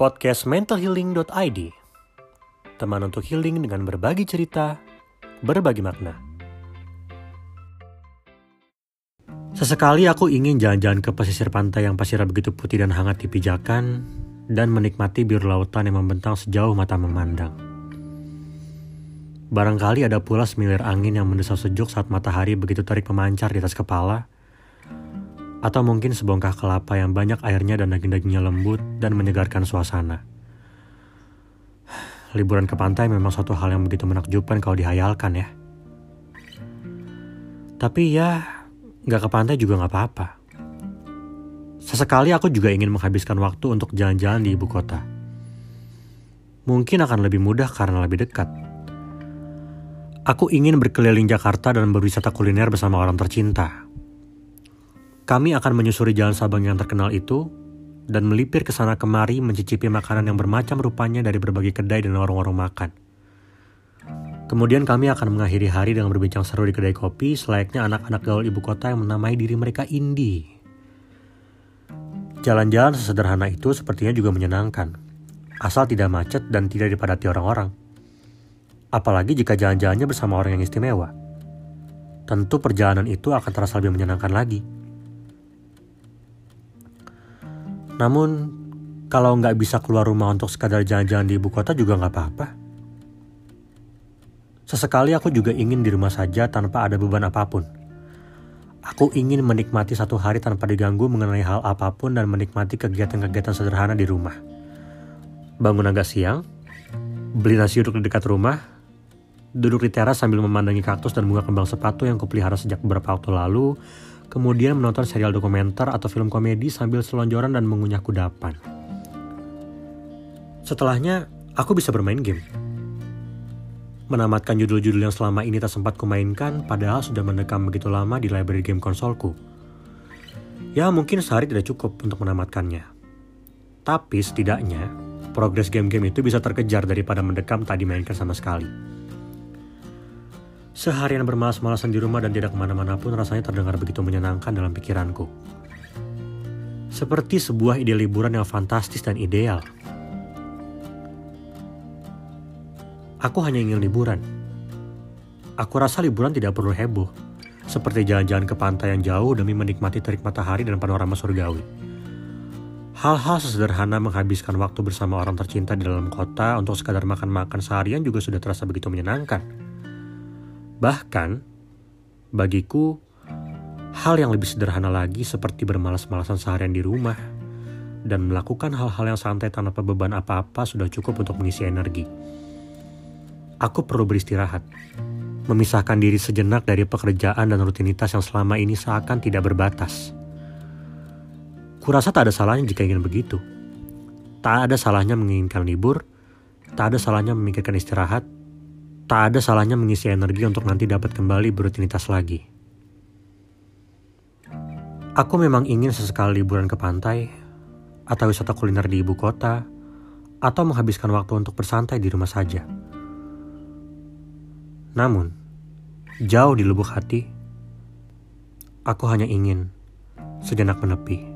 Podcast mentalhealing.id Teman untuk healing dengan berbagi cerita, berbagi makna. Sesekali aku ingin jalan-jalan ke pesisir pantai yang pasirnya begitu putih dan hangat di pijakan dan menikmati biru lautan yang membentang sejauh mata memandang. Barangkali ada pula semilir angin yang mendesau sejuk saat matahari begitu terik memancar di atas kepala, atau mungkin sebongkah kelapa yang banyak airnya dan daging-dagingnya lembut dan menyegarkan suasana. Liburan ke pantai memang suatu hal yang begitu menakjubkan kalau dihayalkan ya. Tapi ya, nggak ke pantai juga nggak apa-apa. Sesekali aku juga ingin menghabiskan waktu untuk jalan-jalan di ibu kota. Mungkin akan lebih mudah karena lebih dekat. Aku ingin berkeliling Jakarta dan berwisata kuliner bersama orang tercinta kami akan menyusuri jalan Sabang yang terkenal itu dan melipir ke sana kemari mencicipi makanan yang bermacam rupanya dari berbagai kedai dan warung-warung makan. Kemudian kami akan mengakhiri hari dengan berbincang seru di kedai kopi selayaknya anak-anak gaul ibu kota yang menamai diri mereka indie. Jalan-jalan sesederhana itu sepertinya juga menyenangkan, asal tidak macet dan tidak dipadati orang-orang. Apalagi jika jalan-jalannya bersama orang yang istimewa. Tentu perjalanan itu akan terasa lebih menyenangkan lagi. Namun, kalau nggak bisa keluar rumah untuk sekadar jalan-jalan di ibu kota juga nggak apa-apa. Sesekali aku juga ingin di rumah saja tanpa ada beban apa pun. Aku ingin menikmati satu hari tanpa diganggu mengenai hal apa pun dan menikmati kegiatan-kegiatan sederhana di rumah. Bangun agak siang, beli nasi uduk di dekat rumah, duduk di teras sambil memandangi kaktus dan bunga kembang sepatu yang kupelihara sejak beberapa waktu lalu, kemudian menonton serial dokumenter atau film komedi sambil selonjoran dan mengunyah kudapan. Setelahnya, aku bisa bermain game. Menamatkan judul-judul yang selama ini tak sempat kumainkan padahal sudah mendekam begitu lama di library game konsolku. Ya mungkin sehari tidak cukup untuk menamatkannya. Tapi setidaknya, progres game-game itu bisa terkejar daripada mendekam tak dimainkan sama sekali. Seharian bermalas-malasan di rumah dan tidak ke mana-mana pun rasanya terdengar begitu menyenangkan dalam pikiranku. Seperti sebuah ide liburan yang fantastis dan ideal. Aku hanya ingin liburan. Aku rasa liburan tidak perlu heboh, seperti jalan-jalan ke pantai yang jauh demi menikmati terik matahari dan panorama surgawi. Hal-hal sesederhana menghabiskan waktu bersama orang tercinta di dalam kota untuk sekadar makan-makan seharian juga sudah terasa begitu menyenangkan. Bahkan, bagiku, hal yang lebih sederhana lagi seperti bermalas-malasan seharian di rumah dan melakukan hal-hal yang santai tanpa beban apa-apa sudah cukup untuk mengisi energi. Aku perlu beristirahat, memisahkan diri sejenak dari pekerjaan dan rutinitas yang selama ini seakan tidak berbatas. Kurasa tak ada salahnya jika ingin begitu. Tak ada salahnya menginginkan libur, tak ada salahnya memikirkan istirahat, tak ada salahnya mengisi energi untuk nanti dapat kembali berutinitas lagi. Aku memang ingin sesekali liburan ke pantai, atau wisata kuliner di ibu kota, atau menghabiskan waktu untuk bersantai di rumah saja. Namun, jauh di lubuk hati, aku hanya ingin sejenak menepi.